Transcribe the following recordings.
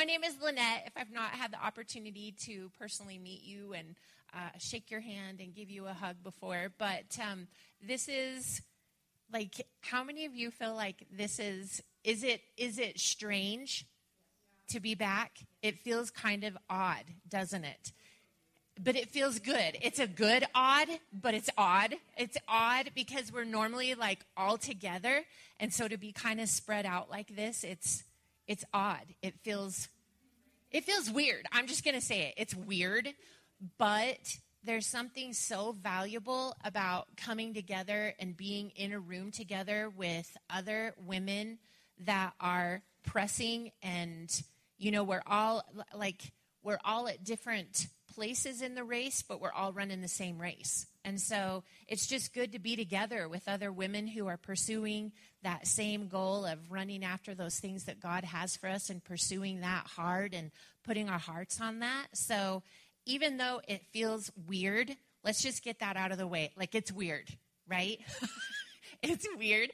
My name is Lynette. If I've not had the opportunity to personally meet you and uh, shake your hand and give you a hug before, but um, this is like, how many of you feel like this is? Is it is it strange to be back? It feels kind of odd, doesn't it? but it feels good. It's a good odd, but it's odd. It's odd because we're normally like all together, and so to be kind of spread out like this, it's it's odd. It feels it feels weird. I'm just going to say it. It's weird, but there's something so valuable about coming together and being in a room together with other women that are pressing and you know, we're all like we're all at different places in the race, but we're all running the same race. And so it's just good to be together with other women who are pursuing that same goal of running after those things that God has for us and pursuing that hard and putting our hearts on that. So even though it feels weird, let's just get that out of the way. Like it's weird, right? it's weird,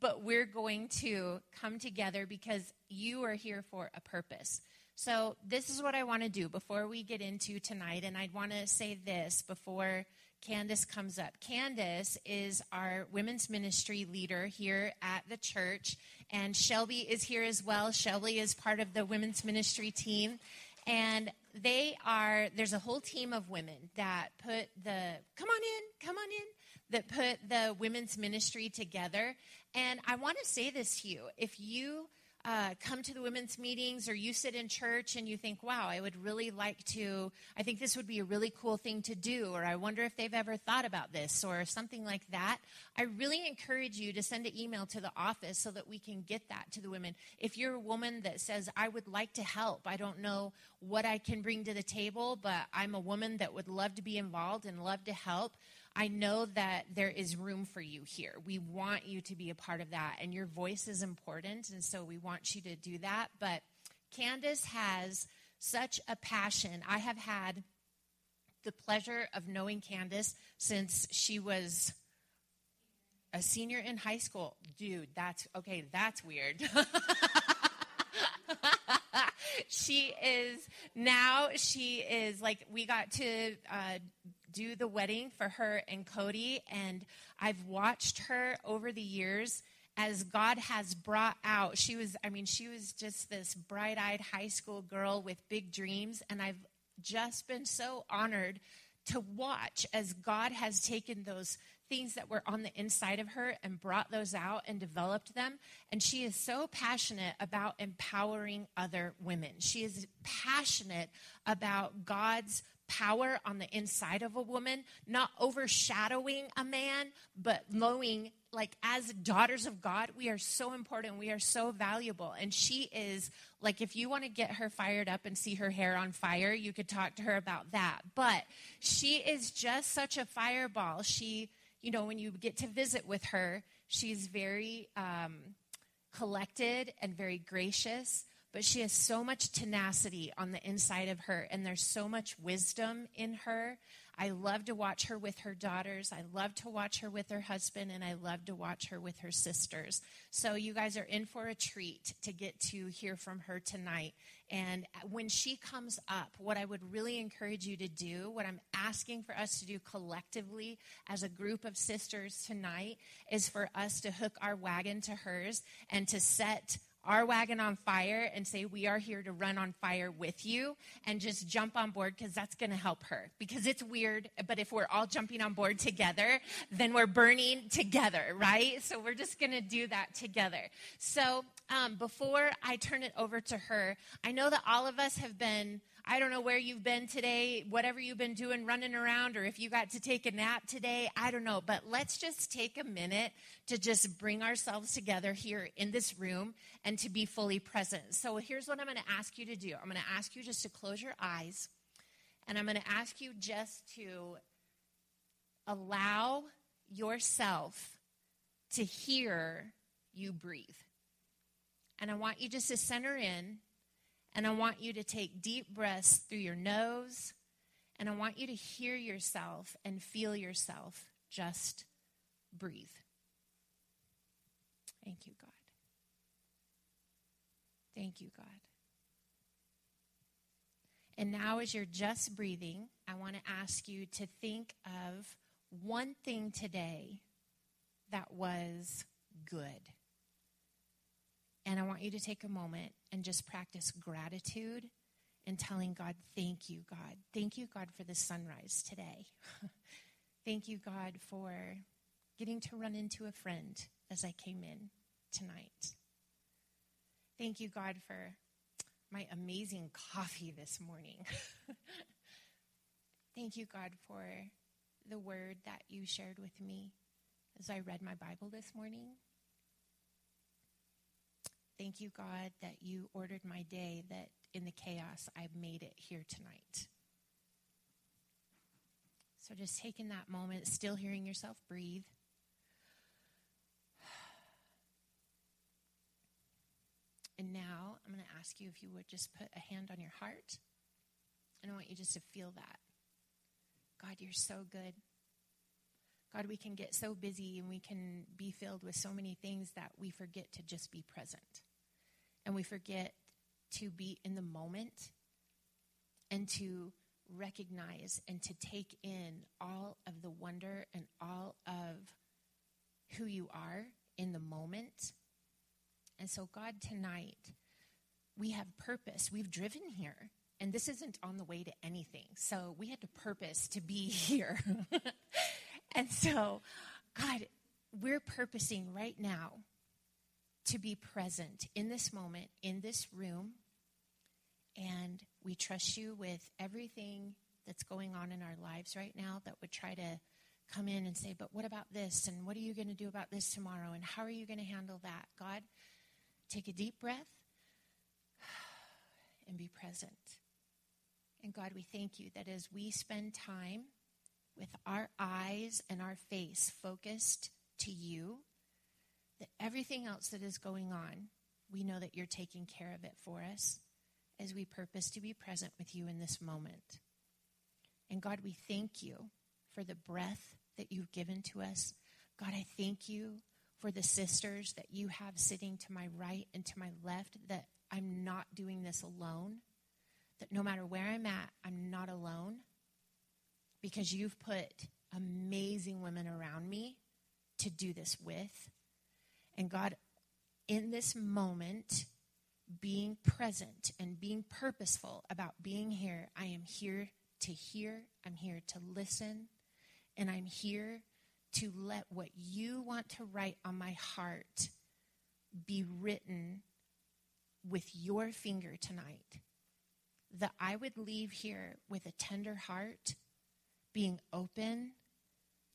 but we're going to come together because you are here for a purpose. So, this is what I want to do before we get into tonight. And I'd want to say this before Candace comes up. Candace is our women's ministry leader here at the church, and Shelby is here as well. Shelby is part of the women's ministry team. And they are, there's a whole team of women that put the, come on in, come on in, that put the women's ministry together. And I want to say this to you. If you uh, come to the women's meetings or you sit in church and you think, wow, I would really like to, I think this would be a really cool thing to do, or I wonder if they've ever thought about this, or something like that, I really encourage you to send an email to the office so that we can get that to the women. If you're a woman that says, I would like to help, I don't know what I can bring to the table, but I'm a woman that would love to be involved and love to help. I know that there is room for you here. We want you to be a part of that, and your voice is important, and so we want you to do that. But Candace has such a passion. I have had the pleasure of knowing Candace since she was a senior in high school. Dude, that's okay, that's weird. she is now, she is like, we got to uh, do the wedding for her and Cody. And I've watched her over the years as God has brought out. She was, I mean, she was just this bright eyed high school girl with big dreams. And I've just been so honored to watch as God has taken those things that were on the inside of her and brought those out and developed them. And she is so passionate about empowering other women. She is passionate about God's power on the inside of a woman, not overshadowing a man, but knowing, like, as daughters of God, we are so important. We are so valuable. And she is, like, if you want to get her fired up and see her hair on fire, you could talk to her about that. But she is just such a fireball. She, you know, when you get to visit with her, she's very um, collected and very gracious but she has so much tenacity on the inside of her, and there's so much wisdom in her. I love to watch her with her daughters. I love to watch her with her husband, and I love to watch her with her sisters. So, you guys are in for a treat to get to hear from her tonight. And when she comes up, what I would really encourage you to do, what I'm asking for us to do collectively as a group of sisters tonight, is for us to hook our wagon to hers and to set our wagon on fire and say, We are here to run on fire with you and just jump on board because that's going to help her. Because it's weird, but if we're all jumping on board together, then we're burning together, right? So we're just going to do that together. So um, before I turn it over to her, I know that all of us have been I don't know where you've been today, whatever you've been doing, running around, or if you got to take a nap today. I don't know. But let's just take a minute to just bring ourselves together here in this room and to be fully present. So here's what I'm going to ask you to do I'm going to ask you just to close your eyes, and I'm going to ask you just to allow yourself to hear you breathe. And I want you just to center in and I want you to take deep breaths through your nose. And I want you to hear yourself and feel yourself just breathe. Thank you, God. Thank you, God. And now, as you're just breathing, I want to ask you to think of one thing today that was good. And I want you to take a moment and just practice gratitude and telling God, Thank you, God. Thank you, God, for the sunrise today. Thank you, God, for getting to run into a friend as I came in tonight. Thank you, God, for my amazing coffee this morning. Thank you, God, for the word that you shared with me as I read my Bible this morning. Thank you, God, that you ordered my day, that in the chaos, I've made it here tonight. So just taking that moment, still hearing yourself breathe. And now I'm going to ask you if you would just put a hand on your heart. And I want you just to feel that. God, you're so good. God, we can get so busy and we can be filled with so many things that we forget to just be present. And we forget to be in the moment and to recognize and to take in all of the wonder and all of who you are in the moment and so, God, tonight, we have purpose. We've driven here, and this isn't on the way to anything. So, we had to purpose to be here. and so, God, we're purposing right now to be present in this moment, in this room. And we trust you with everything that's going on in our lives right now that would try to come in and say, But what about this? And what are you going to do about this tomorrow? And how are you going to handle that? God, Take a deep breath and be present. And God, we thank you that as we spend time with our eyes and our face focused to you, that everything else that is going on, we know that you're taking care of it for us as we purpose to be present with you in this moment. And God, we thank you for the breath that you've given to us. God, I thank you for the sisters that you have sitting to my right and to my left, that I'm not doing this alone, that no matter where I'm at, I'm not alone because you've put amazing women around me to do this with. And God, in this moment, being present and being purposeful about being here, I am here to hear, I'm here to listen, and I'm here to let what you want to write on my heart be written with your finger tonight. That I would leave here with a tender heart, being open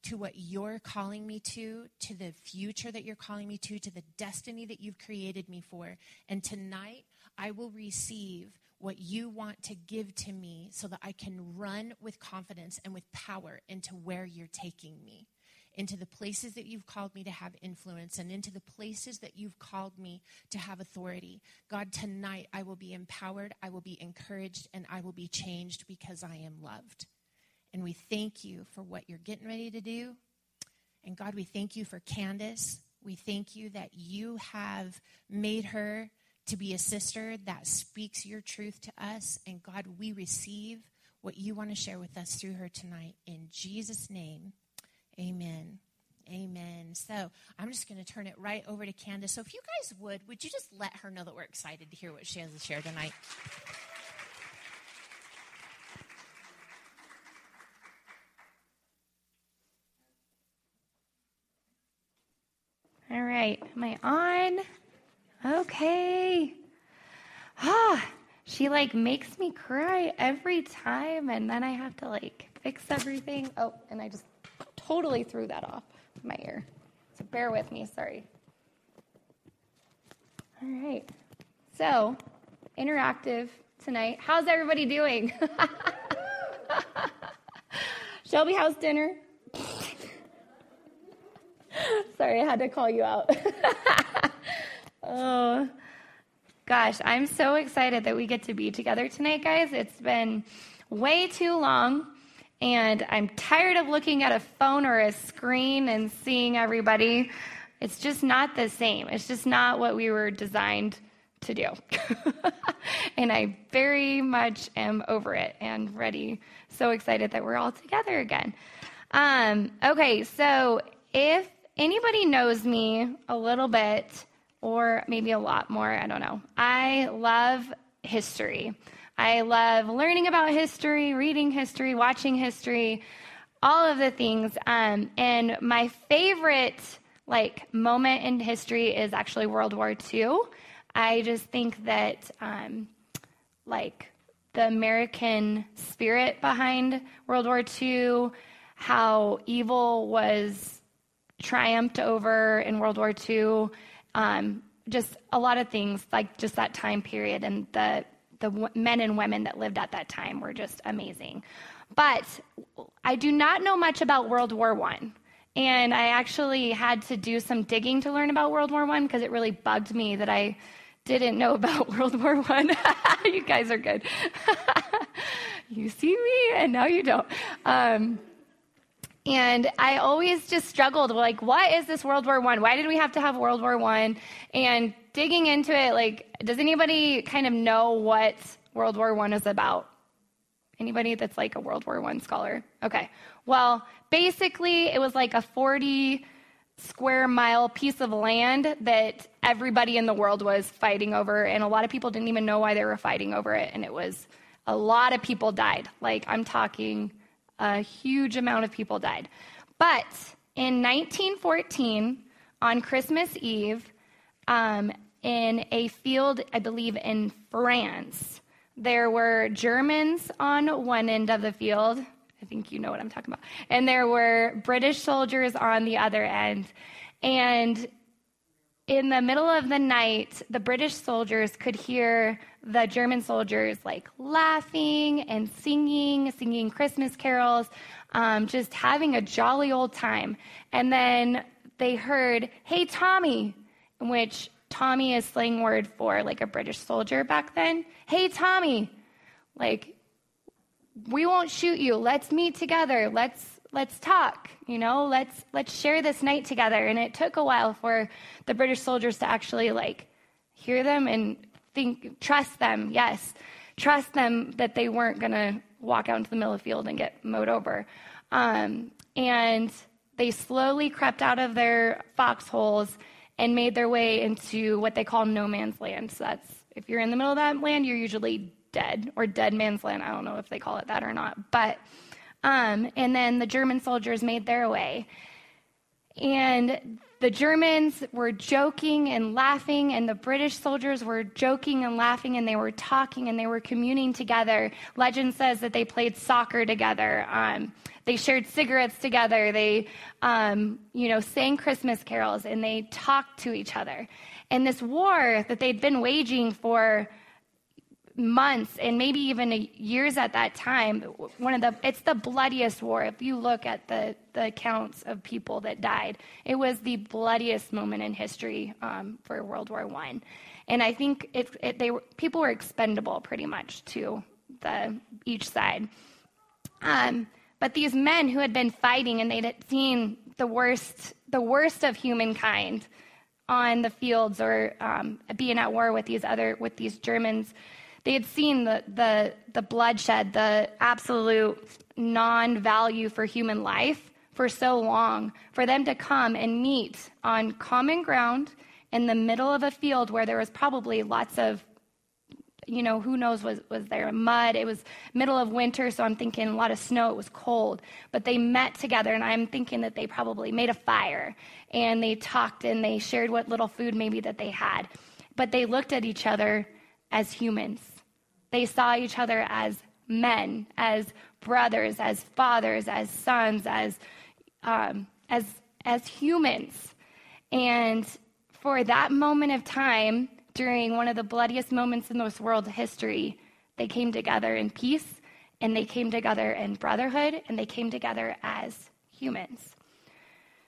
to what you're calling me to, to the future that you're calling me to, to the destiny that you've created me for. And tonight, I will receive what you want to give to me so that I can run with confidence and with power into where you're taking me into the places that you've called me to have influence and into the places that you've called me to have authority. God, tonight I will be empowered, I will be encouraged, and I will be changed because I am loved. And we thank you for what you're getting ready to do. And God, we thank you for Candace. We thank you that you have made her to be a sister that speaks your truth to us. And God, we receive what you want to share with us through her tonight. In Jesus' name. Amen. Amen. So I'm just going to turn it right over to Candace. So if you guys would, would you just let her know that we're excited to hear what she has to share tonight? Right. Am I on? Okay. Ah, she like makes me cry every time, and then I have to like fix everything. Oh, and I just totally threw that off my ear. So bear with me, sorry. All right. So, interactive tonight. How's everybody doing? Shelby House dinner. Sorry, I had to call you out. oh, gosh, I'm so excited that we get to be together tonight, guys. It's been way too long and I'm tired of looking at a phone or a screen and seeing everybody. It's just not the same. It's just not what we were designed to do. and I very much am over it and ready. So excited that we're all together again. Um, okay, so if anybody knows me a little bit, or maybe a lot more, I don't know, I love history. I love learning about history, reading history, watching history, all of the things. Um, and my favorite like moment in history is actually World War II. I just think that um, like the American spirit behind World War II, how evil was triumphed over in World War II, um, just a lot of things like just that time period and the the men and women that lived at that time were just amazing. But I do not know much about World War One. And I actually had to do some digging to learn about World War One because it really bugged me that I didn't know about World War One. you guys are good. you see me, and now you don't. Um, and I always just struggled like, what is this World War One? Why did we have to have World War One? And digging into it, like, does anybody kind of know what World War One is about? Anybody that's like a World War One scholar? Okay. Well, basically, it was like a 40 square mile piece of land that everybody in the world was fighting over, and a lot of people didn't even know why they were fighting over it. And it was a lot of people died. Like, I'm talking a huge amount of people died. But in 1914, on Christmas Eve, um, in a field, I believe in France, there were Germans on one end of the field. I think you know what I'm talking about. And there were British soldiers on the other end. And in the middle of the night, the British soldiers could hear the German soldiers like laughing and singing, singing Christmas carols, um, just having a jolly old time. And then they heard, Hey, Tommy, which Tommy is slang word for like a British soldier back then. Hey, Tommy, like, we won't shoot you. Let's meet together. Let's let's talk you know let's let's share this night together and it took a while for the british soldiers to actually like hear them and think trust them yes trust them that they weren't going to walk out into the middle of the field and get mowed over um, and they slowly crept out of their foxholes and made their way into what they call no man's land. So that's if you're in the middle of that land, you're usually dead or dead man's land. I don't know if they call it that or not. But um, and then the German soldiers made their way. And the Germans were joking and laughing, and the British soldiers were joking and laughing, and they were talking and they were communing together. Legend says that they played soccer together. Um, they shared cigarettes together. They, um, you know, sang Christmas carols, and they talked to each other. And this war that they'd been waging for months and maybe even years at that time one of the it's the bloodiest war. If you look at the the accounts of people that died it was the bloodiest moment in history um, for world war one. And i think it, it, they were, people were expendable pretty much to the each side. Um, but these men who had been fighting and they'd seen the worst the worst of humankind on the fields or um, being at war with these other with these germans they had seen the, the, the bloodshed, the absolute non value for human life for so long. For them to come and meet on common ground in the middle of a field where there was probably lots of you know, who knows was was there mud? It was middle of winter, so I'm thinking a lot of snow. It was cold, but they met together, and I'm thinking that they probably made a fire and they talked and they shared what little food maybe that they had, but they looked at each other as humans. They saw each other as men, as brothers, as fathers, as sons, as um, as as humans. And for that moment of time, during one of the bloodiest moments in this world history, they came together in peace, and they came together in brotherhood, and they came together as humans.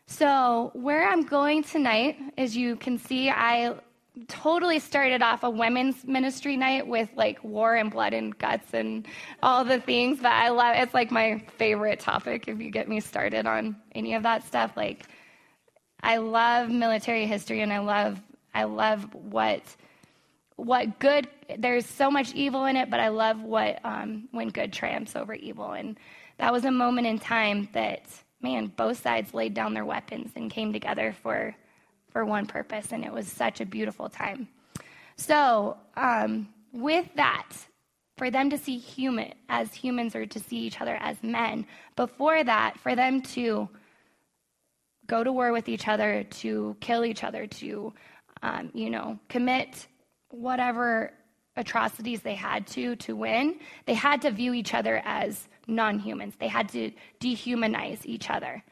So, where I'm going tonight, as you can see, I totally started off a women's ministry night with like war and blood and guts and all the things that I love. It's like my favorite topic if you get me started on any of that stuff. Like I love military history and I love I love what what good there's so much evil in it but i love what um, when good triumphs over evil and that was a moment in time that man both sides laid down their weapons and came together for for one purpose and it was such a beautiful time so um, with that for them to see human as humans or to see each other as men before that for them to go to war with each other to kill each other to um, you know commit whatever atrocities they had to to win, they had to view each other as non humans. They had to dehumanize each other.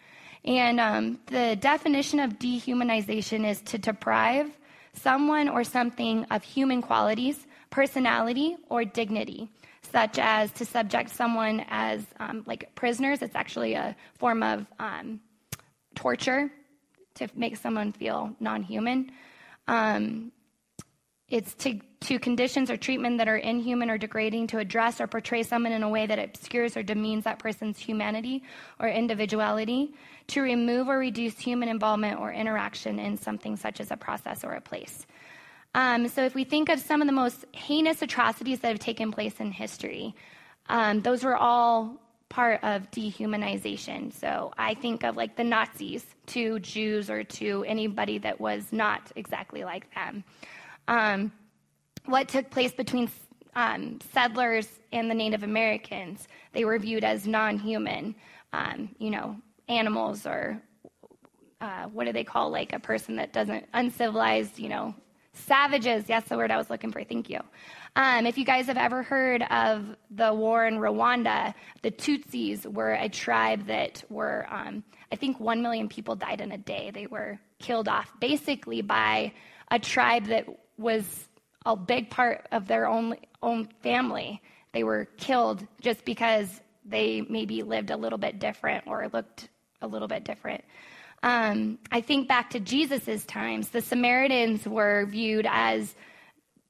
And um, the definition of dehumanization is to deprive someone or something of human qualities, personality, or dignity, such as to subject someone as um, like prisoners. It's actually a form of um, torture to make someone feel non human. Um, it's to, to conditions or treatment that are inhuman or degrading to address or portray someone in a way that obscures or demeans that person's humanity or individuality, to remove or reduce human involvement or interaction in something such as a process or a place. Um, so, if we think of some of the most heinous atrocities that have taken place in history, um, those were all part of dehumanization. So, I think of like the Nazis to Jews or to anybody that was not exactly like them um, what took place between um, settlers and the Native Americans. They were viewed as non human, um, you know, animals or uh, what do they call like a person that doesn't, uncivilized, you know, savages. Yes, the word I was looking for. Thank you. Um, if you guys have ever heard of the war in Rwanda, the Tutsis were a tribe that were, um, I think, one million people died in a day. They were killed off basically by a tribe that was a big part of their own, own family. They were killed just because they maybe lived a little bit different or looked a little bit different. Um, I think back to Jesus' times, the Samaritans were viewed as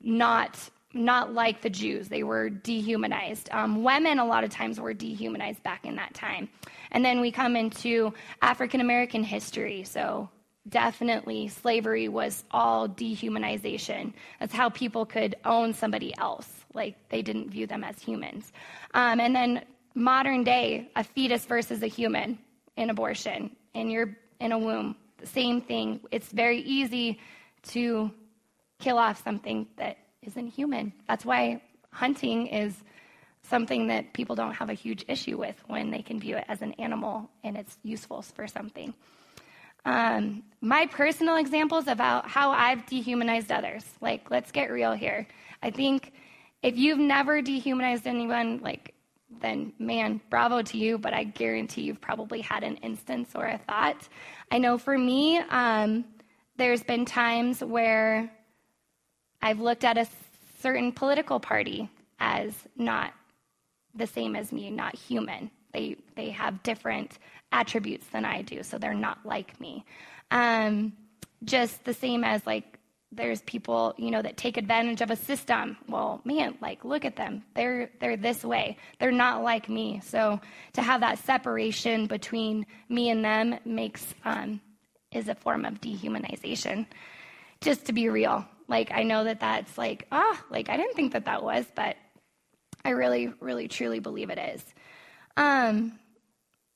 not not like the Jews. They were dehumanized. Um, women, a lot of times, were dehumanized back in that time. And then we come into African American history. So definitely slavery was all dehumanization. That's how people could own somebody else. Like they didn't view them as humans. Um, and then modern day, a fetus versus a human in abortion, and you're in a womb, the same thing. It's very easy to kill off something that isn't human. That's why hunting is something that people don't have a huge issue with when they can view it as an animal and it's useful for something. Um, my personal examples about how I've dehumanized others. Like, let's get real here. I think if you've never dehumanized anyone, like, then man, bravo to you, but I guarantee you've probably had an instance or a thought. I know for me, um, there's been times where I've looked at a certain political party as not the same as me, not human. They, they have different attributes than I do, so they're not like me. Um, just the same as like there's people you know that take advantage of a system. Well man like look at them. They're they're this way. They're not like me. So to have that separation between me and them makes um, is a form of dehumanization. Just to be real like i know that that's like ah oh, like i didn't think that that was but i really really truly believe it is um,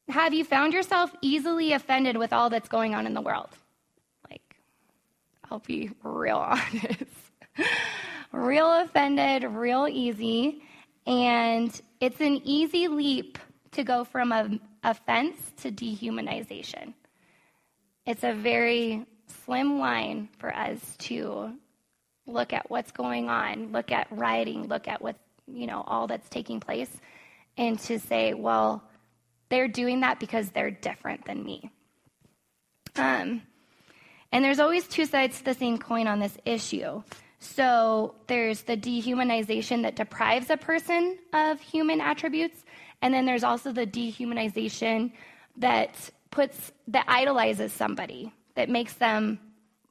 have you found yourself easily offended with all that's going on in the world? Like, I'll be real honest. real offended, real easy. And it's an easy leap to go from a offense to dehumanization. It's a very slim line for us to look at what's going on, look at rioting, look at what, you know, all that's taking place, and to say, well, they're doing that because they're different than me. Um, and there's always two sides to the same coin on this issue. So there's the dehumanization that deprives a person of human attributes, and then there's also the dehumanization that puts that idolizes somebody, that makes them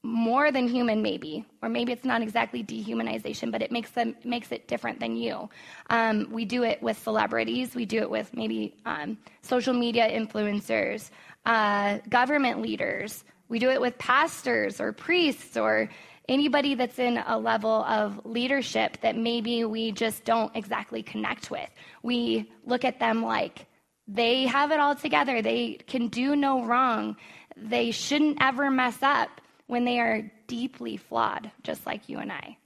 more than human maybe. Or maybe it's not exactly dehumanization but it makes them makes it different than you. Um, we do it with celebrities. We do it with maybe um, social media influencers uh, government leaders. We do it with pastors or priests or anybody that's in a level of leadership that maybe we just don't exactly connect with. We look at them like they have it all together, they can do no wrong, they shouldn't ever mess up when they are deeply flawed, just like you and I.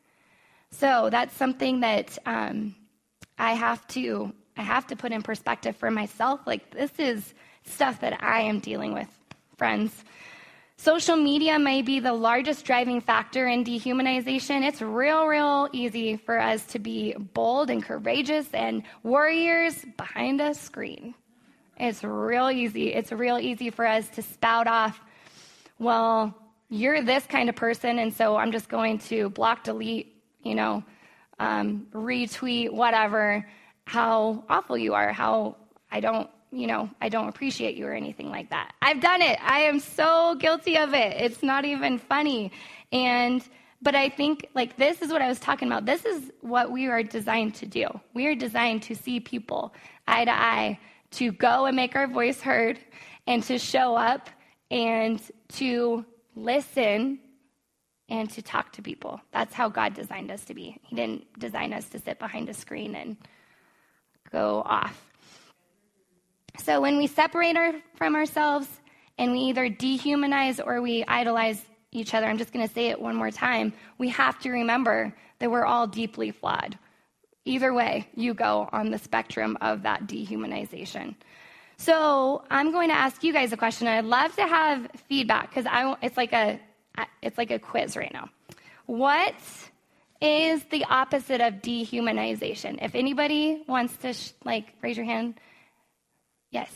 So that's something that um, I have to I have to put in perspective for myself. Like this is stuff that I am dealing with, friends. Social media may be the largest driving factor in dehumanization. It's real, real easy for us to be bold and courageous and warriors behind a screen. It's real easy. It's real easy for us to spout off, well, you're this kind of person, and so I'm just going to block, delete, you know, um, retweet, whatever, how awful you are, how I don't you know, I don't appreciate you or anything like that. I've done it. I am so guilty of it. It's not even funny. And, but I think like this is what I was talking about. This is what we are designed to do. We are designed to see people eye to eye, to go and make our voice heard, and to show up and to listen and to talk to people. That's how God designed us to be. He didn't design us to sit behind a screen and go off. So when we separate our, from ourselves and we either dehumanize or we idolize each other, I'm just going to say it one more time. We have to remember that we're all deeply flawed. Either way, you go on the spectrum of that dehumanization. So I'm going to ask you guys a question. I'd love to have feedback because I it's like a it's like a quiz right now. What is the opposite of dehumanization? If anybody wants to sh- like raise your hand. Yes.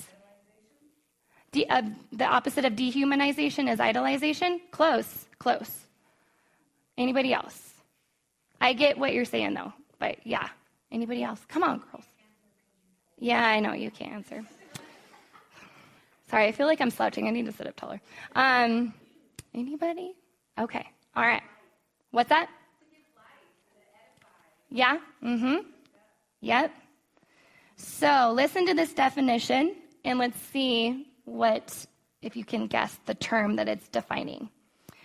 De- uh, the opposite of dehumanization is idolization? Close, close. Anybody else? I get what you're saying though, but yeah. Anybody else? Come on, girls. Yeah, I know you can't answer. Sorry, I feel like I'm slouching. I need to sit up taller. Um, anybody? Okay. All right. What's that? Yeah? Mm hmm. Yep. So listen to this definition and let's see what, if you can guess the term that it's defining.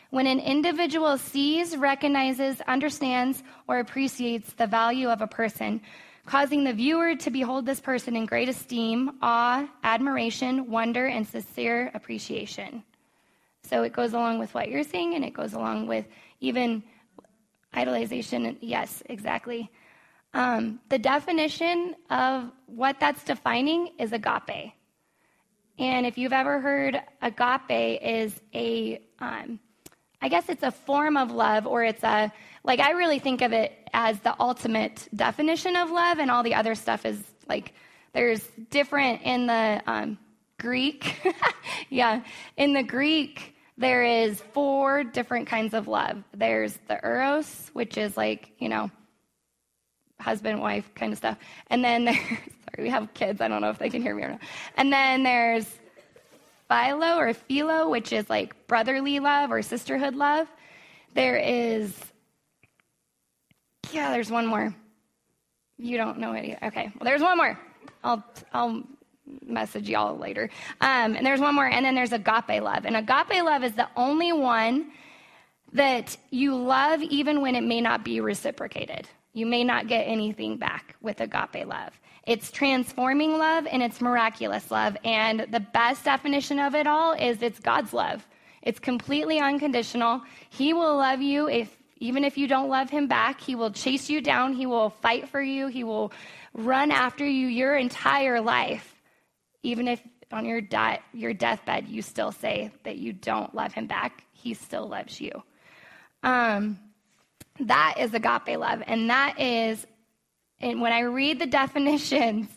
When an individual sees, recognizes, understands, or appreciates the value of a person, causing the viewer to behold this person in great esteem, awe, admiration, wonder, and sincere appreciation. So it goes along with what you're saying, and it goes along with even idolization. Yes, exactly. Um, the definition of what that's defining is agape. And if you've ever heard agape is a, um, I guess it's a form of love, or it's a, like, I really think of it as the ultimate definition of love, and all the other stuff is like, there's different in the um, Greek. yeah, in the Greek, there is four different kinds of love. There's the eros, which is like, you know, husband, wife kind of stuff. And then there's, sorry, we have kids. I don't know if they can hear me or not. And then there's philo or philo, which is like brotherly love or sisterhood love. There is, yeah, there's one more. You don't know it. Either. Okay, well, there's one more. I'll, I'll message y'all later. Um, and there's one more, and then there's agape love. And agape love is the only one that you love even when it may not be reciprocated. You may not get anything back with agape love. It's transforming love and it's miraculous love. And the best definition of it all is it's God's love. It's completely unconditional. He will love you if even if you don't love him back, he will chase you down, he will fight for you, he will run after you your entire life. Even if on your, di- your deathbed you still say that you don't love him back, he still loves you. Um, that is agape love. And that is, and when I read the definitions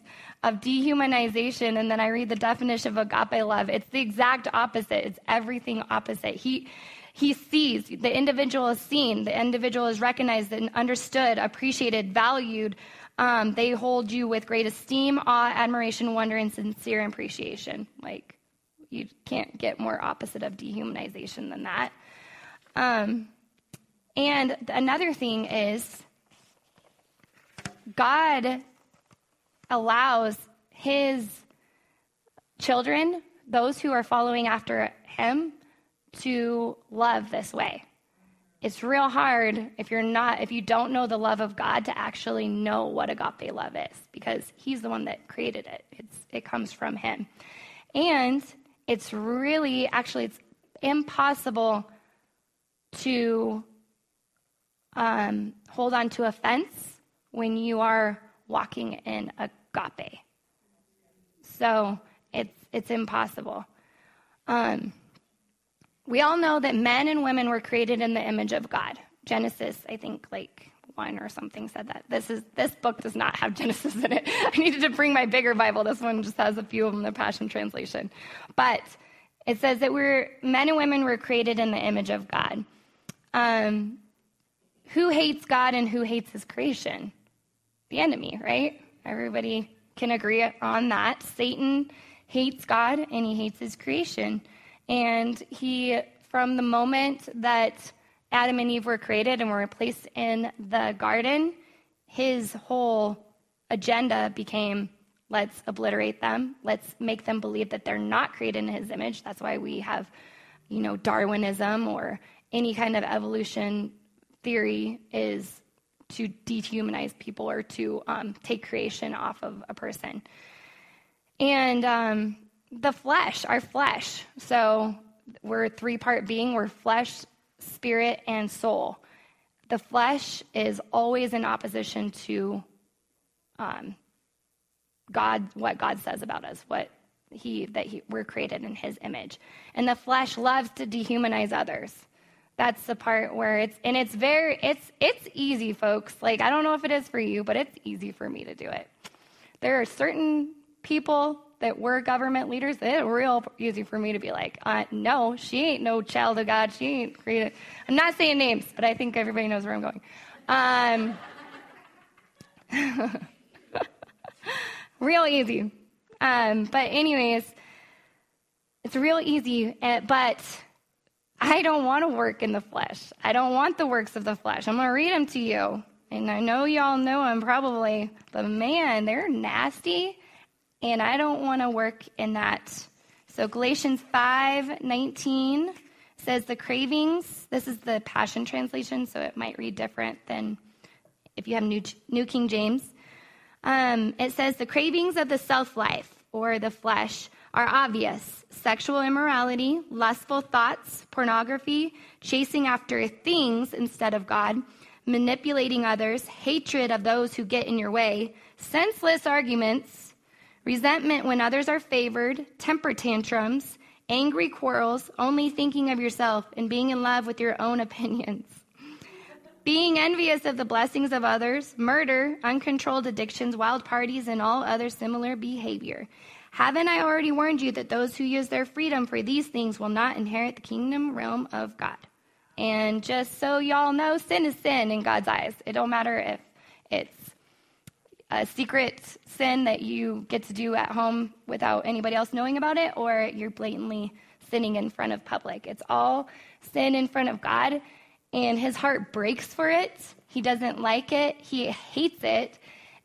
of dehumanization and then I read the definition of agape love, it's the exact opposite. It's everything opposite. He, he sees, the individual is seen, the individual is recognized and understood, appreciated, valued. Um, they hold you with great esteem, awe, admiration, wonder, and sincere appreciation. Like, you can't get more opposite of dehumanization than that. Um, and another thing is, God allows his children, those who are following after him, to love this way. it's real hard if you're not if you don't know the love of god to actually know what agape love is because he's the one that created it. It's it comes from him. And it's really actually it's impossible to um, hold on to offense when you are walking in agape. So it's it's impossible. Um, we all know that men and women were created in the image of God. Genesis, I think, like one or something said that. This is this book does not have Genesis in it. I needed to bring my bigger Bible. This one just has a few of them, the Passion Translation. But it says that we're men and women were created in the image of God. Um, who hates God and who hates His creation? The enemy, right? Everybody can agree on that. Satan hates God and he hates His creation. And he, from the moment that Adam and Eve were created and were placed in the garden, his whole agenda became let's obliterate them, let's make them believe that they're not created in his image. That's why we have, you know, Darwinism or any kind of evolution theory is to dehumanize people or to um, take creation off of a person. And um, the flesh, our flesh. So we're a three part being, we're flesh, spirit, and soul. The flesh is always in opposition to um, God, what God says about us, what he that he, we're created in his image. And the flesh loves to dehumanize others. That's the part where it's and it's very it's it's easy, folks. Like I don't know if it is for you, but it's easy for me to do it. There are certain people that were government leaders, it's real easy for me to be like, uh, no, she ain't no child of God. She ain't created. I'm not saying names, but I think everybody knows where I'm going. Um, real easy. Um, but, anyways, it's real easy, eh, but I don't want to work in the flesh. I don't want the works of the flesh. I'm going to read them to you. And I know y'all know them probably, but man, they're nasty and I don't want to work in that. So Galatians 5:19 says the cravings. This is the Passion translation, so it might read different than if you have New, New King James. Um, it says the cravings of the self life or the flesh are obvious sexual immorality, lustful thoughts, pornography, chasing after things instead of God, manipulating others, hatred of those who get in your way, senseless arguments, resentment when others are favored, temper tantrums, angry quarrels, only thinking of yourself, and being in love with your own opinions. Being envious of the blessings of others, murder, uncontrolled addictions, wild parties, and all other similar behavior. Haven't I already warned you that those who use their freedom for these things will not inherit the kingdom realm of God? And just so y'all know, sin is sin in God's eyes. It don't matter if a secret sin that you get to do at home without anybody else knowing about it, or you're blatantly sinning in front of public. It's all sin in front of God, and his heart breaks for it. He doesn't like it, he hates it.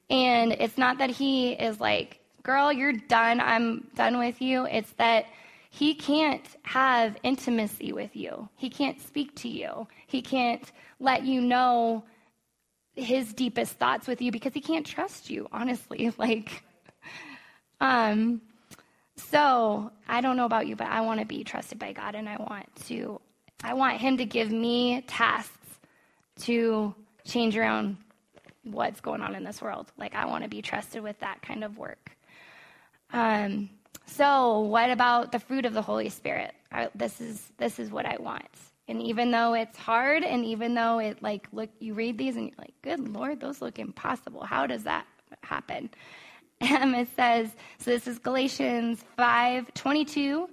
And it's not that he is like, girl, you're done, I'm done with you. It's that he can't have intimacy with you, he can't speak to you, he can't let you know his deepest thoughts with you because he can't trust you, honestly. Like, um, so I don't know about you, but I want to be trusted by God and I want to, I want him to give me tasks to change around what's going on in this world. Like, I want to be trusted with that kind of work. Um, so what about the fruit of the Holy Spirit? I, this is, this is what I want. And even though it's hard, and even though it like look, you read these and you're like, "Good Lord, those look impossible. How does that happen?" And it says, so this is Galatians five twenty two,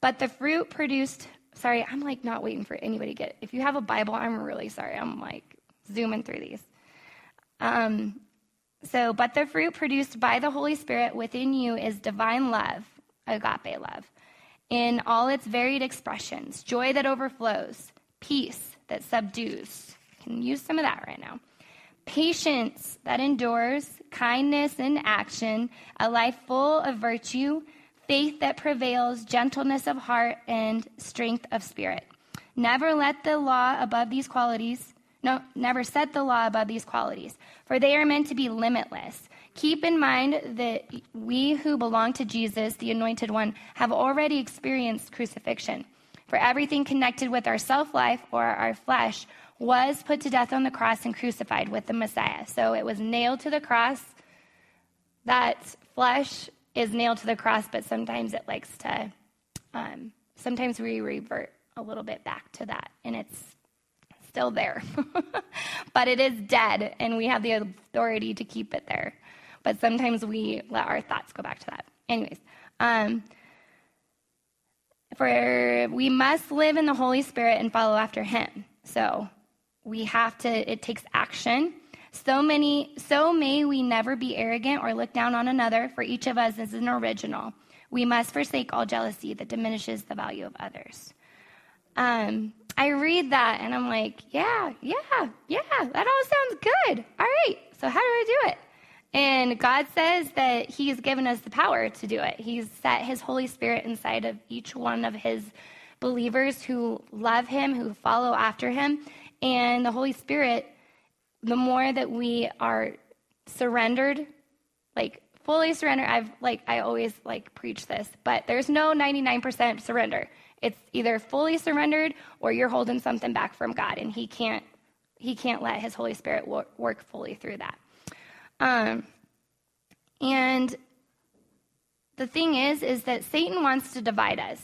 but the fruit produced. Sorry, I'm like not waiting for anybody to get. If you have a Bible, I'm really sorry. I'm like zooming through these. Um, so, but the fruit produced by the Holy Spirit within you is divine love, agape love in all its varied expressions joy that overflows, peace that subdues. Can use some of that right now. Patience that endures, kindness in action, a life full of virtue, faith that prevails, gentleness of heart, and strength of spirit. Never let the law above these qualities, no, never set the law above these qualities, for they are meant to be limitless. Keep in mind that we who belong to Jesus, the Anointed One, have already experienced crucifixion. For everything connected with our self life or our flesh was put to death on the cross and crucified with the Messiah. So it was nailed to the cross. That flesh is nailed to the cross, but sometimes it likes to, um, sometimes we revert a little bit back to that, and it's still there. but it is dead, and we have the authority to keep it there. But sometimes we let our thoughts go back to that. Anyways, um, for we must live in the Holy Spirit and follow after Him. So we have to, it takes action. So many, so may we never be arrogant or look down on another, for each of us is an original. We must forsake all jealousy that diminishes the value of others. Um, I read that and I'm like, yeah, yeah, yeah, that all sounds good. All right, so how do I do it? And God says that He's given us the power to do it. He's set His Holy Spirit inside of each one of His believers who love Him, who follow after Him. And the Holy Spirit, the more that we are surrendered, like fully surrendered, I've like, I always like preach this, but there's no 99% surrender. It's either fully surrendered or you're holding something back from God, and He can't, He can't let His Holy Spirit work fully through that. Um, and the thing is, is that Satan wants to divide us.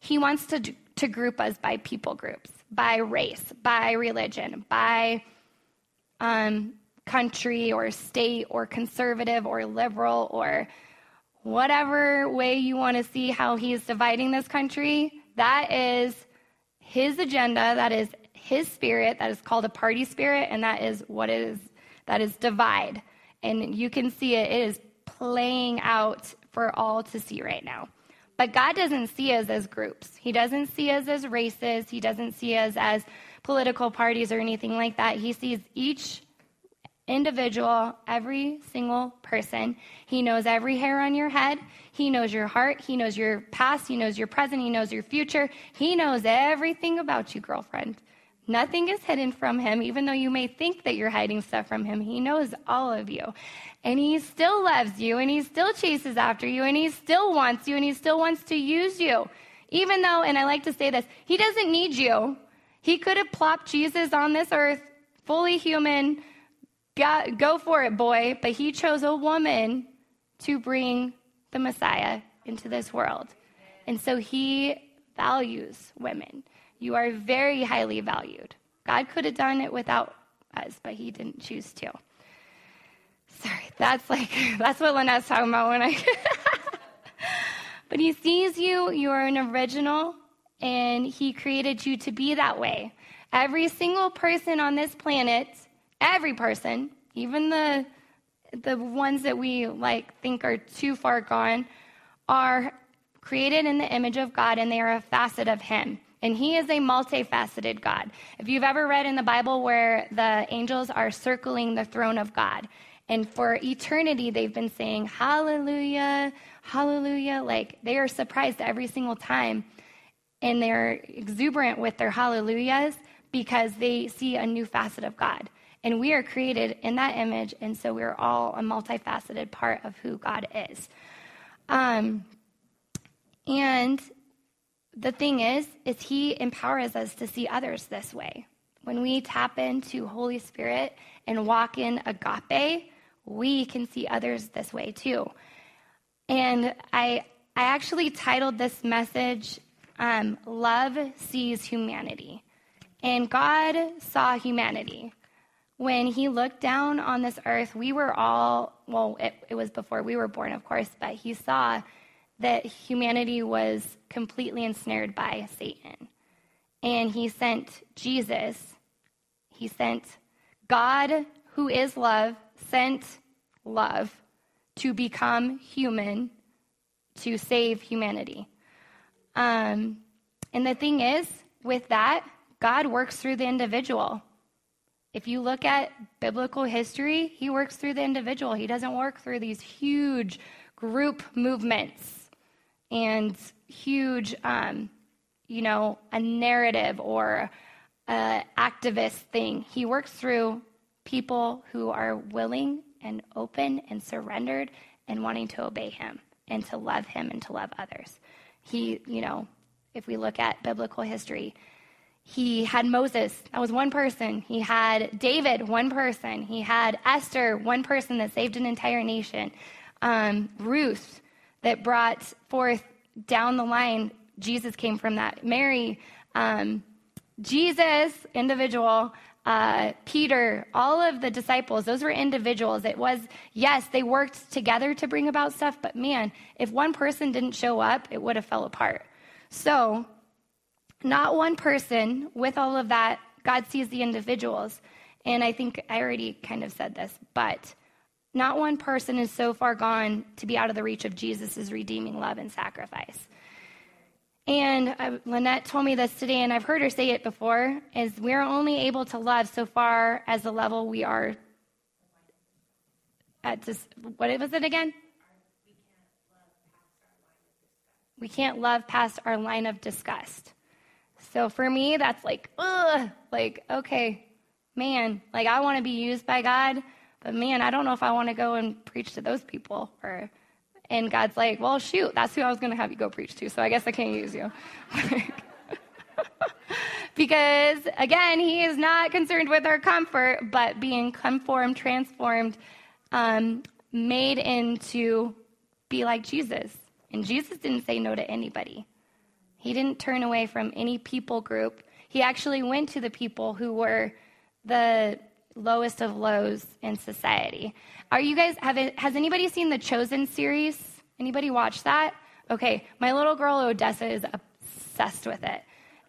He wants to, to group us by people groups, by race, by religion, by um, country or state or conservative or liberal or whatever way you want to see how he's dividing this country. That is his agenda. That is his spirit. That is called a party spirit. And that is what is, that is divide. And you can see it, it is playing out for all to see right now. But God doesn't see us as groups. He doesn't see us as races. He doesn't see us as political parties or anything like that. He sees each individual, every single person. He knows every hair on your head. He knows your heart. He knows your past. He knows your present. He knows your future. He knows everything about you, girlfriend. Nothing is hidden from him, even though you may think that you're hiding stuff from him. He knows all of you. And he still loves you, and he still chases after you, and he still wants you, and he still wants to use you. Even though, and I like to say this, he doesn't need you. He could have plopped Jesus on this earth, fully human. go for it, boy. But he chose a woman to bring the Messiah into this world. And so he values women. You are very highly valued. God could have done it without us, but he didn't choose to. Sorry, that's like, that's what Lynette's talking about when I. but he sees you, you are an original, and he created you to be that way. Every single person on this planet, every person, even the the ones that we like think are too far gone, are created in the image of God and they are a facet of him. And he is a multifaceted God. If you've ever read in the Bible where the angels are circling the throne of God, and for eternity they've been saying, Hallelujah, Hallelujah, like they are surprised every single time. And they're exuberant with their hallelujahs because they see a new facet of God. And we are created in that image, and so we're all a multifaceted part of who God is. Um, and the thing is, is he empowers us to see others this way. When we tap into Holy Spirit and walk in agape, we can see others this way too. And I, I actually titled this message, um, Love Sees Humanity. And God saw humanity. When he looked down on this earth, we were all, well, it, it was before we were born, of course, but he saw that humanity was completely ensnared by Satan. And he sent Jesus, he sent God, who is love, sent love to become human to save humanity. Um, and the thing is, with that, God works through the individual. If you look at biblical history, he works through the individual. He doesn't work through these huge group movements and huge, um, you know, a narrative or an activist thing. He works through people who are willing and open and surrendered and wanting to obey him and to love him and to love others. He, you know, if we look at biblical history, he had Moses, that was one person. He had David, one person. He had Esther, one person that saved an entire nation. Um, Ruth, that brought forth down the line, Jesus came from that. Mary, um, Jesus, individual, uh, Peter, all of the disciples, those were individuals. It was, yes, they worked together to bring about stuff, but man, if one person didn't show up, it would have fell apart. So, not one person with all of that, God sees the individuals. And I think I already kind of said this, but not one person is so far gone to be out of the reach of Jesus' redeeming love and sacrifice. And uh, Lynette told me this today, and I've heard her say it before, is we're only able to love so far as the level we are at this, what was it again? We can't love past our line of disgust. So for me, that's like, ugh, like, okay, man, like I want to be used by God, but man, I don't know if I want to go and preach to those people or and God's like, well, shoot, that's who I was going to have you go preach to. So I guess I can't use you. because again, He is not concerned with our comfort, but being conformed, transformed, um, made into be like Jesus. And Jesus didn't say no to anybody. He didn't turn away from any people group. He actually went to the people who were the lowest of lows in society. Are you guys have it, has anybody seen the Chosen series? Anybody watch that? Okay, my little girl Odessa is obsessed with it.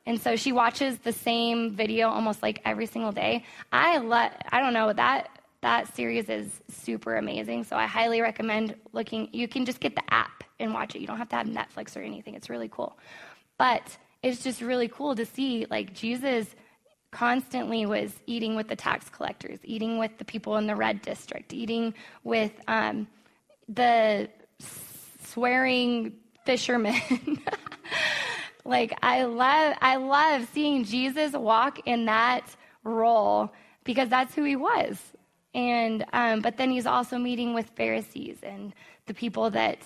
And so she watches the same video almost like every single day. I let I don't know that that series is super amazing. So I highly recommend looking. You can just get the app and watch it. You don't have to have Netflix or anything. It's really cool. But it's just really cool to see like Jesus constantly was eating with the tax collectors, eating with the people in the red district, eating with um, the swearing fishermen. like I love I love seeing Jesus walk in that role because that's who he was. And um, but then he's also meeting with Pharisees and the people that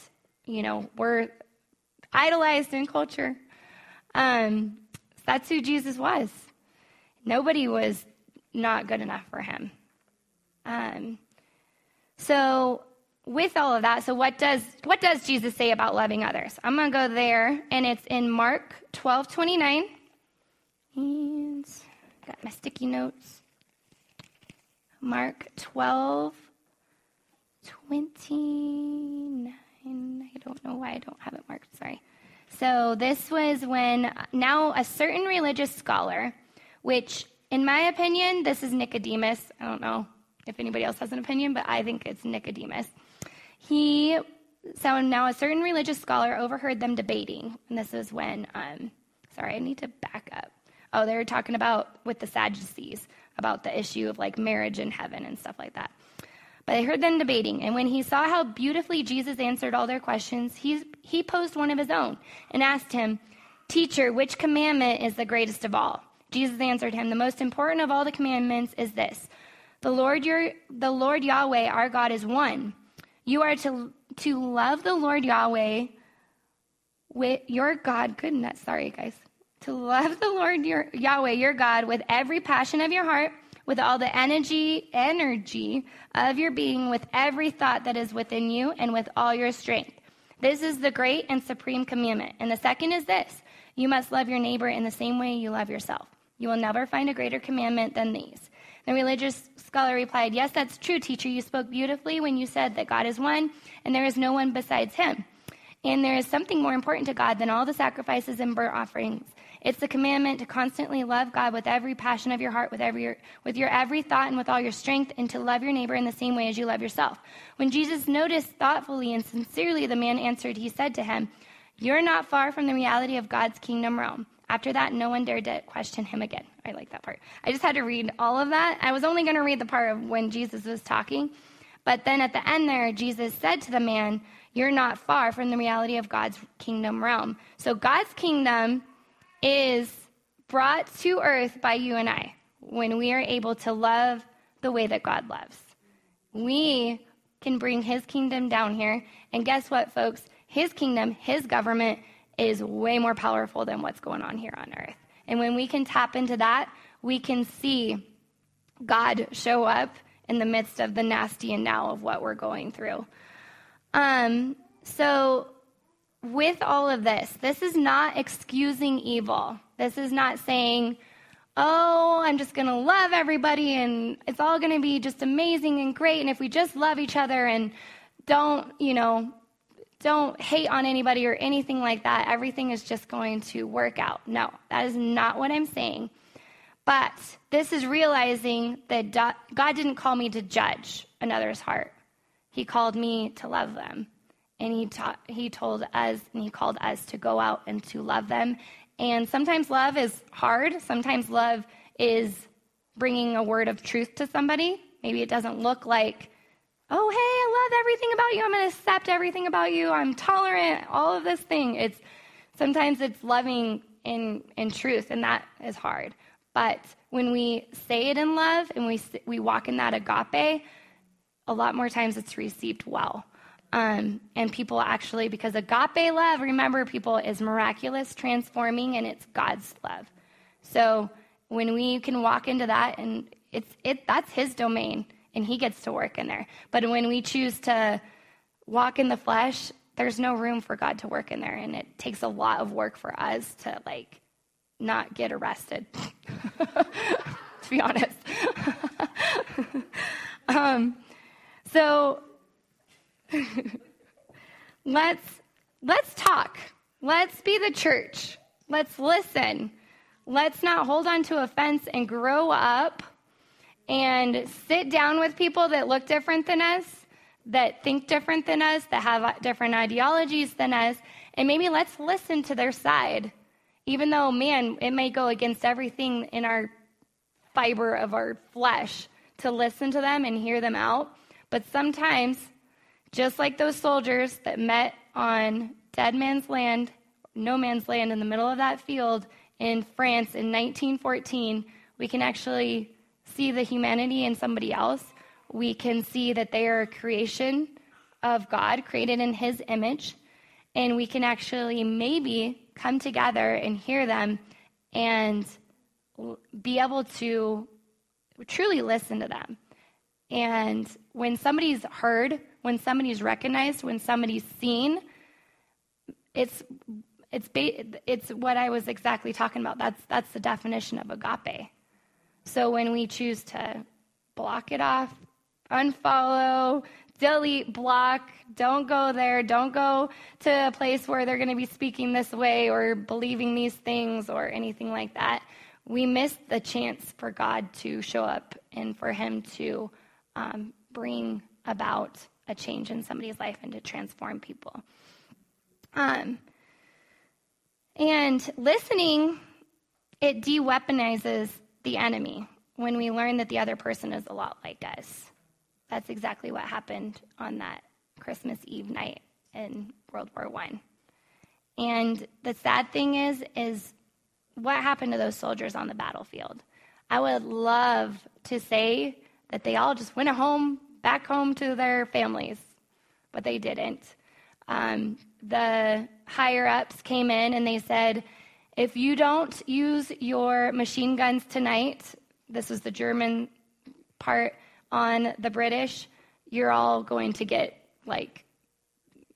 you know were idolized in culture. Um, that's who Jesus was. Nobody was not good enough for him. Um, so with all of that, so what does what does Jesus say about loving others? I'm gonna go there, and it's in Mark 12, 29. And got my sticky notes. Mark 12, 29. I don't know why I don't have it marked, sorry. So this was when now a certain religious scholar which, in my opinion, this is Nicodemus. I don't know if anybody else has an opinion, but I think it's Nicodemus. He, so now a certain religious scholar overheard them debating, and this is when, um, sorry, I need to back up. Oh, they were talking about with the Sadducees about the issue of like marriage in heaven and stuff like that. But I heard them debating, and when he saw how beautifully Jesus answered all their questions, he, he posed one of his own and asked him, Teacher, which commandment is the greatest of all? Jesus answered him, The most important of all the commandments is this the Lord, your, the Lord Yahweh, our God, is one. You are to, to love the Lord Yahweh with your God. Goodness, sorry, guys. To love the Lord your, Yahweh, your God, with every passion of your heart, with all the energy, energy of your being, with every thought that is within you, and with all your strength. This is the great and supreme commandment. And the second is this you must love your neighbor in the same way you love yourself. You will never find a greater commandment than these. The religious scholar replied, Yes, that's true, teacher. You spoke beautifully when you said that God is one and there is no one besides him. And there is something more important to God than all the sacrifices and burnt offerings. It's the commandment to constantly love God with every passion of your heart, with every with your every thought and with all your strength, and to love your neighbor in the same way as you love yourself. When Jesus noticed thoughtfully and sincerely the man answered, he said to him, You're not far from the reality of God's kingdom realm. After that, no one dared to question him again. I like that part. I just had to read all of that. I was only going to read the part of when Jesus was talking. But then at the end there, Jesus said to the man, You're not far from the reality of God's kingdom realm. So God's kingdom is brought to earth by you and I when we are able to love the way that God loves. We can bring his kingdom down here. And guess what, folks? His kingdom, his government is way more powerful than what's going on here on earth. And when we can tap into that, we can see God show up in the midst of the nasty and now of what we're going through. Um, so, with all of this, this is not excusing evil. This is not saying, oh, I'm just going to love everybody and it's all going to be just amazing and great. And if we just love each other and don't, you know, don't hate on anybody or anything like that, everything is just going to work out. No, that is not what I'm saying. But this is realizing that God didn't call me to judge another's heart. He called me to love them. And he, taught, he told us and he called us to go out and to love them and sometimes love is hard. Sometimes love is bringing a word of truth to somebody. Maybe it doesn't look like, oh, hey, I love everything about you. I'm going to accept everything about you. I'm tolerant, all of this thing. It's sometimes it's loving in, in truth, and that is hard. But when we say it in love and we, we walk in that agape, a lot more times it's received well. Um, and people actually, because agape love, remember, people is miraculous, transforming, and it's God's love. So when we can walk into that, and it's it that's His domain, and He gets to work in there. But when we choose to walk in the flesh, there's no room for God to work in there, and it takes a lot of work for us to like not get arrested. to be honest. um, so let's let's talk. Let's be the church. Let's listen. Let's not hold on to offense and grow up and sit down with people that look different than us, that think different than us, that have uh, different ideologies than us, and maybe let's listen to their side. Even though, man, it may go against everything in our fiber of our flesh to listen to them and hear them out. But sometimes just like those soldiers that met on dead man's land, no man's land in the middle of that field in France in 1914, we can actually see the humanity in somebody else. We can see that they are a creation of God, created in His image. And we can actually maybe come together and hear them and be able to truly listen to them. And when somebody's heard, when somebody's recognized, when somebody's seen, it's it's it's what I was exactly talking about. That's that's the definition of agape. So when we choose to block it off, unfollow, delete, block, don't go there, don't go to a place where they're going to be speaking this way or believing these things or anything like that. We miss the chance for God to show up and for Him to um, bring about a change in somebody's life and to transform people. Um, and listening, it de weaponizes the enemy when we learn that the other person is a lot like us. That's exactly what happened on that Christmas Eve night in World War One. And the sad thing is, is what happened to those soldiers on the battlefield. I would love to say that they all just went home, back home to their families, but they didn't. Um, the higher ups came in and they said, if you don't use your machine guns tonight, this was the German part on the British, you're all going to get, like,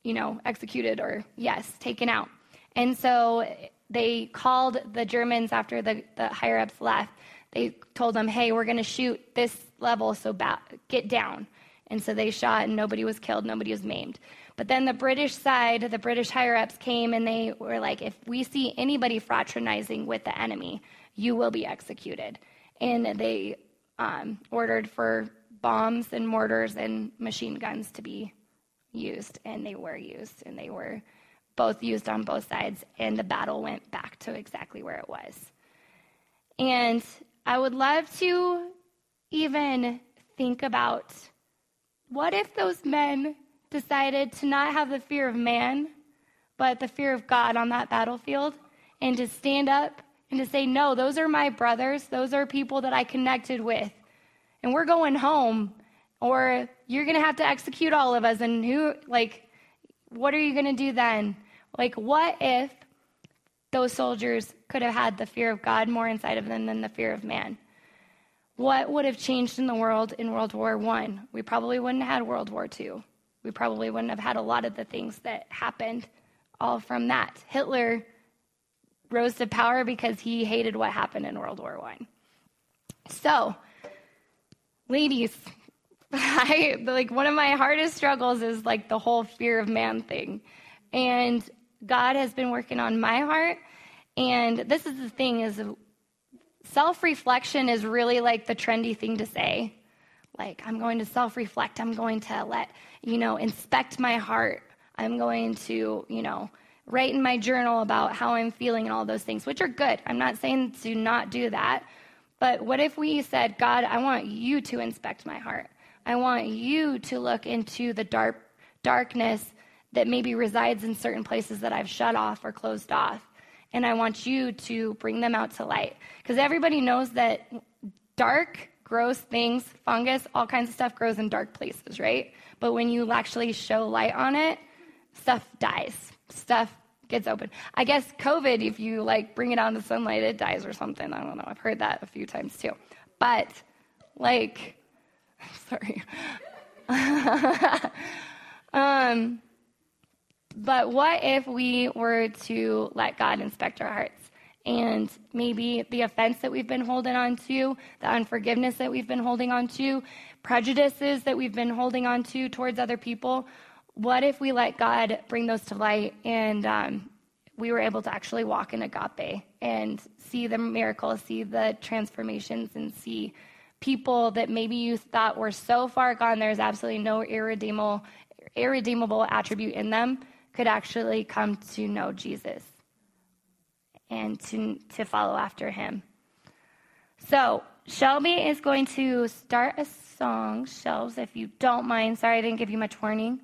you know, executed or, yes, taken out. And so they called the Germans after the, the higher ups left. They told them, hey, we're going to shoot this level, so ba- get down. And so they shot, and nobody was killed, nobody was maimed. But then the British side, the British higher ups came and they were like, if we see anybody fraternizing with the enemy, you will be executed. And they um, ordered for bombs and mortars and machine guns to be used, and they were used, and they were both used on both sides, and the battle went back to exactly where it was. And I would love to even think about what if those men decided to not have the fear of man, but the fear of God on that battlefield, and to stand up and to say, no, those are my brothers. Those are people that I connected with. And we're going home, or you're going to have to execute all of us. And who, like, what are you going to do then? Like, what if those soldiers could have had the fear of God more inside of them than the fear of man? What would have changed in the world in World War I? We probably wouldn't have had World War II. We probably wouldn't have had a lot of the things that happened all from that. Hitler rose to power because he hated what happened in World War I. So, ladies, I like one of my hardest struggles is like the whole fear of man thing. And God has been working on my heart. And this is the thing is self-reflection is really like the trendy thing to say. Like I'm going to self-reflect. I'm going to let, you know, inspect my heart. I'm going to, you know, write in my journal about how I'm feeling and all those things, which are good. I'm not saying to not do that. But what if we said, God, I want you to inspect my heart? I want you to look into the dark darkness that maybe resides in certain places that I've shut off or closed off. And I want you to bring them out to light. Because everybody knows that dark, gross things, fungus, all kinds of stuff grows in dark places, right? But when you actually show light on it, stuff dies. Stuff gets open. I guess COVID, if you like bring it out in the sunlight, it dies or something. I don't know. I've heard that a few times too. But like, sorry. um, but what if we were to let God inspect our hearts? And maybe the offense that we've been holding on to, the unforgiveness that we've been holding on to, prejudices that we've been holding on to towards other people, what if we let God bring those to light and um, we were able to actually walk in agape and see the miracles, see the transformations, and see people that maybe you thought were so far gone, there's absolutely no irredeemable, irredeemable attribute in them, could actually come to know Jesus and to, to follow after him. So, Shelby is going to start a song. Shelves, if you don't mind. Sorry I didn't give you much warning.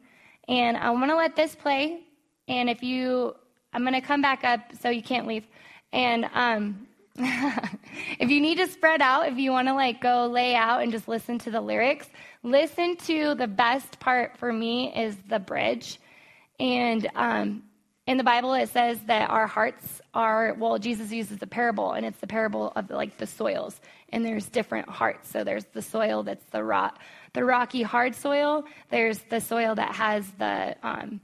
And I'm going to let this play. And if you, I'm going to come back up so you can't leave. And um, if you need to spread out, if you want to like go lay out and just listen to the lyrics, listen to the best part for me is the bridge. And um, in the Bible, it says that our hearts are, well, Jesus uses a parable, and it's the parable of like the soils. And there's different hearts. So there's the soil that's the rock, the rocky, hard soil. There's the soil that has the um,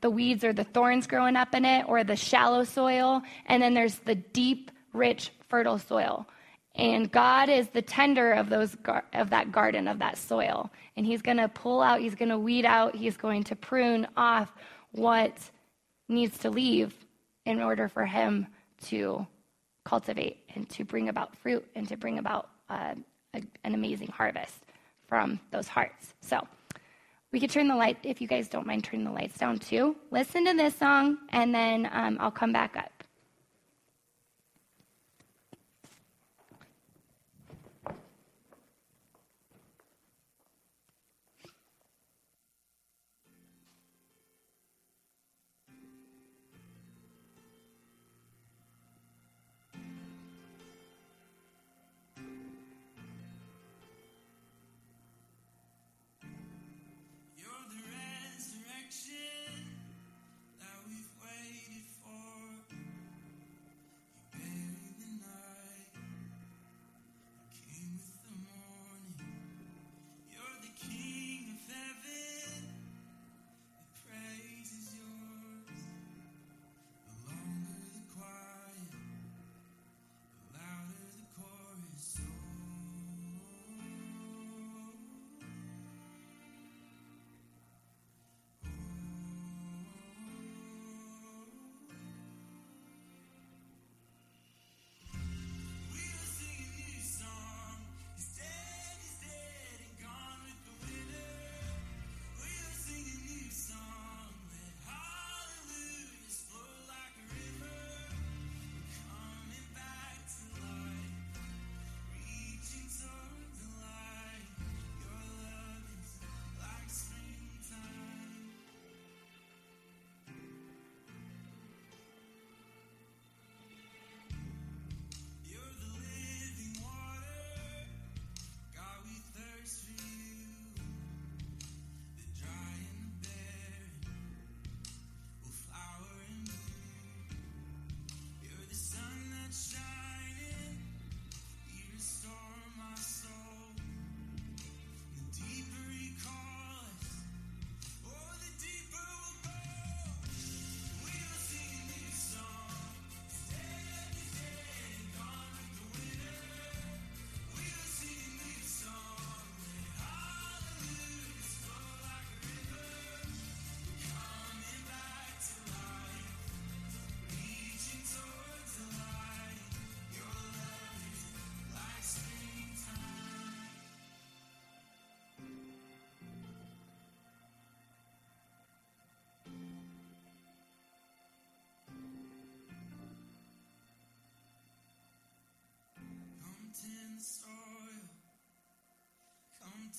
the weeds or the thorns growing up in it, or the shallow soil. And then there's the deep, rich, fertile soil. And God is the tender of those of that garden of that soil, and He's going to pull out, He's going to weed out, He's going to prune off what needs to leave in order for Him to cultivate and to bring about fruit and to bring about uh, a, an amazing harvest from those hearts. So we could turn the light, if you guys don't mind turning the lights down too. Listen to this song, and then um, I'll come back up.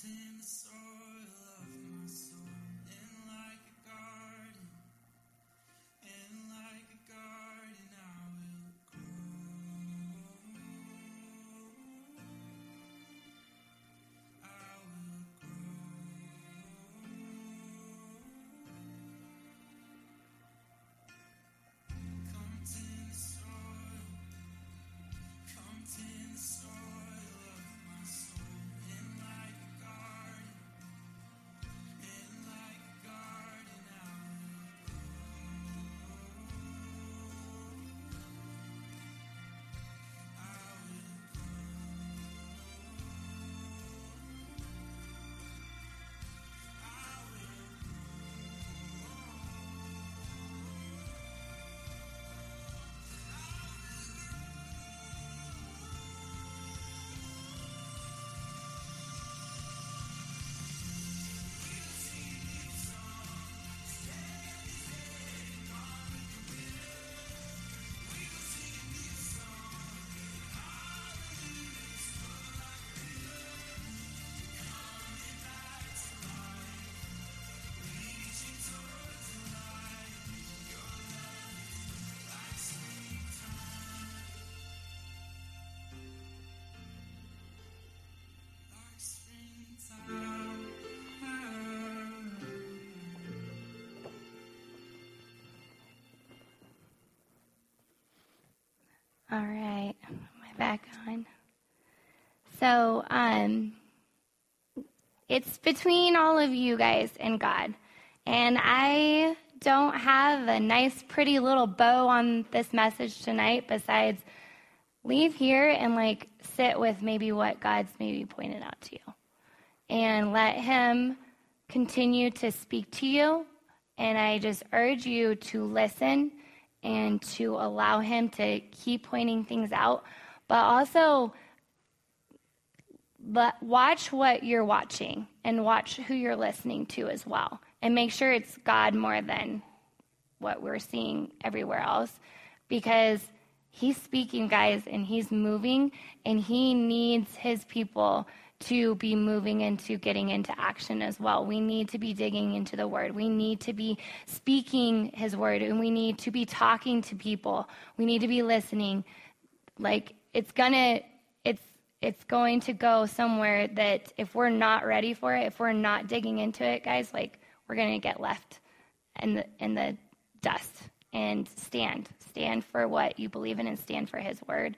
Since back on. So, um, it's between all of you guys and God. And I don't have a nice, pretty little bow on this message tonight besides leave here and like sit with maybe what God's maybe pointed out to you. And let Him continue to speak to you. And I just urge you to listen and to allow Him to keep pointing things out. But also, but watch what you're watching and watch who you're listening to as well. And make sure it's God more than what we're seeing everywhere else because he's speaking, guys, and he's moving, and he needs his people to be moving into getting into action as well. We need to be digging into the word. We need to be speaking his word, and we need to be talking to people. We need to be listening. Like, it's gonna, it's, it's going to go somewhere that if we're not ready for it, if we're not digging into it, guys, like we're going to get left in the in the dust and stand stand for what you believe in and stand for his word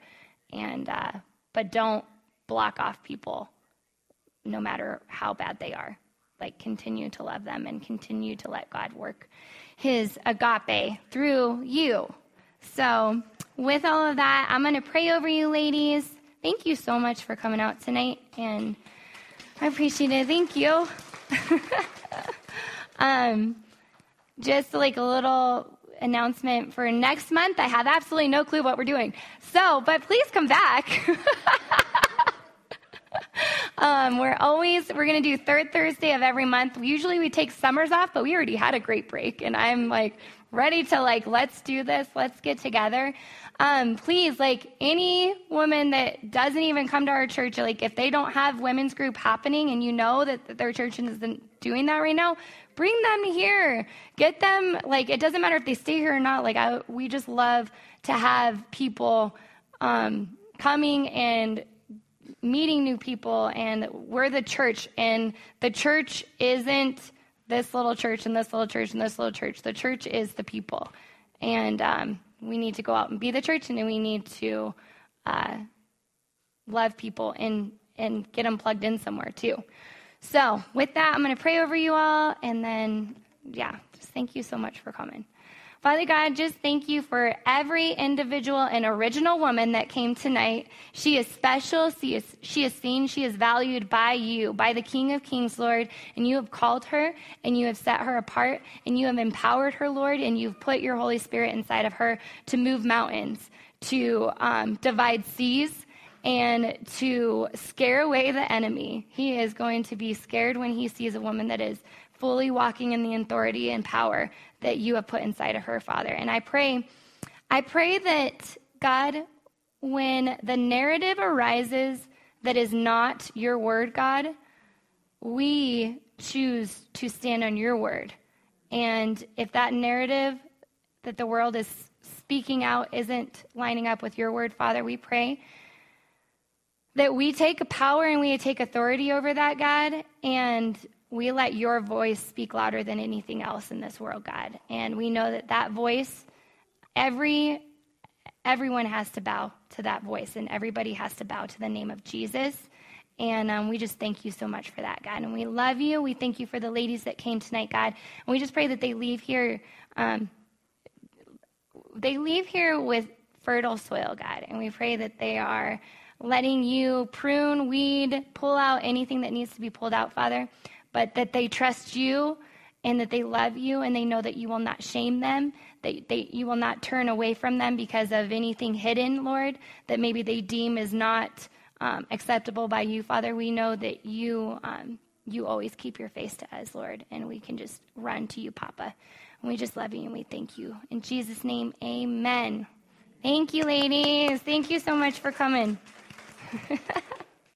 and uh, but don't block off people no matter how bad they are like continue to love them and continue to let god work his agape through you so with all of that i'm going to pray over you ladies thank you so much for coming out tonight and i appreciate it thank you um, just like a little announcement for next month. I have absolutely no clue what we're doing. So, but please come back. um, we're always we're to do third Thursday of every month. Usually we take summers off, but we already had a great break, and I'm like ready to like let's do this. Let's get together. Um, please, like any woman that doesn't even come to our church, like if they don't have women's group happening, and you know that, that their church isn't doing that right now, bring them here. Get them, like, it doesn't matter if they stay here or not. Like, I, we just love to have people um, coming and meeting new people, and we're the church, and the church isn't this little church and this little church and this little church. The church is the people. And um, we need to go out and be the church, and we need to uh, love people and, and get them plugged in somewhere, too. So, with that, I'm going to pray over you all, and then, yeah, just thank you so much for coming. Father God, just thank you for every individual and original woman that came tonight. She is special. She is, she is seen. She is valued by you, by the King of Kings, Lord. And you have called her and you have set her apart and you have empowered her, Lord, and you've put your Holy Spirit inside of her to move mountains, to um, divide seas, and to scare away the enemy. He is going to be scared when he sees a woman that is fully walking in the authority and power that you have put inside of her, Father. And I pray, I pray that God, when the narrative arises that is not your word, God, we choose to stand on your word. And if that narrative that the world is speaking out isn't lining up with your word, Father, we pray that we take power and we take authority over that, God, and we let your voice speak louder than anything else in this world, God. And we know that that voice, every everyone has to bow to that voice, and everybody has to bow to the name of Jesus. And um, we just thank you so much for that, God. And we love you. We thank you for the ladies that came tonight, God. And we just pray that they leave here. Um, they leave here with fertile soil, God. And we pray that they are letting you prune, weed, pull out anything that needs to be pulled out, Father, but that they trust you and that they love you and they know that you will not shame them, that they, you will not turn away from them because of anything hidden, Lord, that maybe they deem is not um, acceptable by you, Father. We know that you. Um, you always keep your face to us, Lord, and we can just run to you, Papa. And we just love you and we thank you. In Jesus' name, amen. Thank you, ladies. Thank you so much for coming.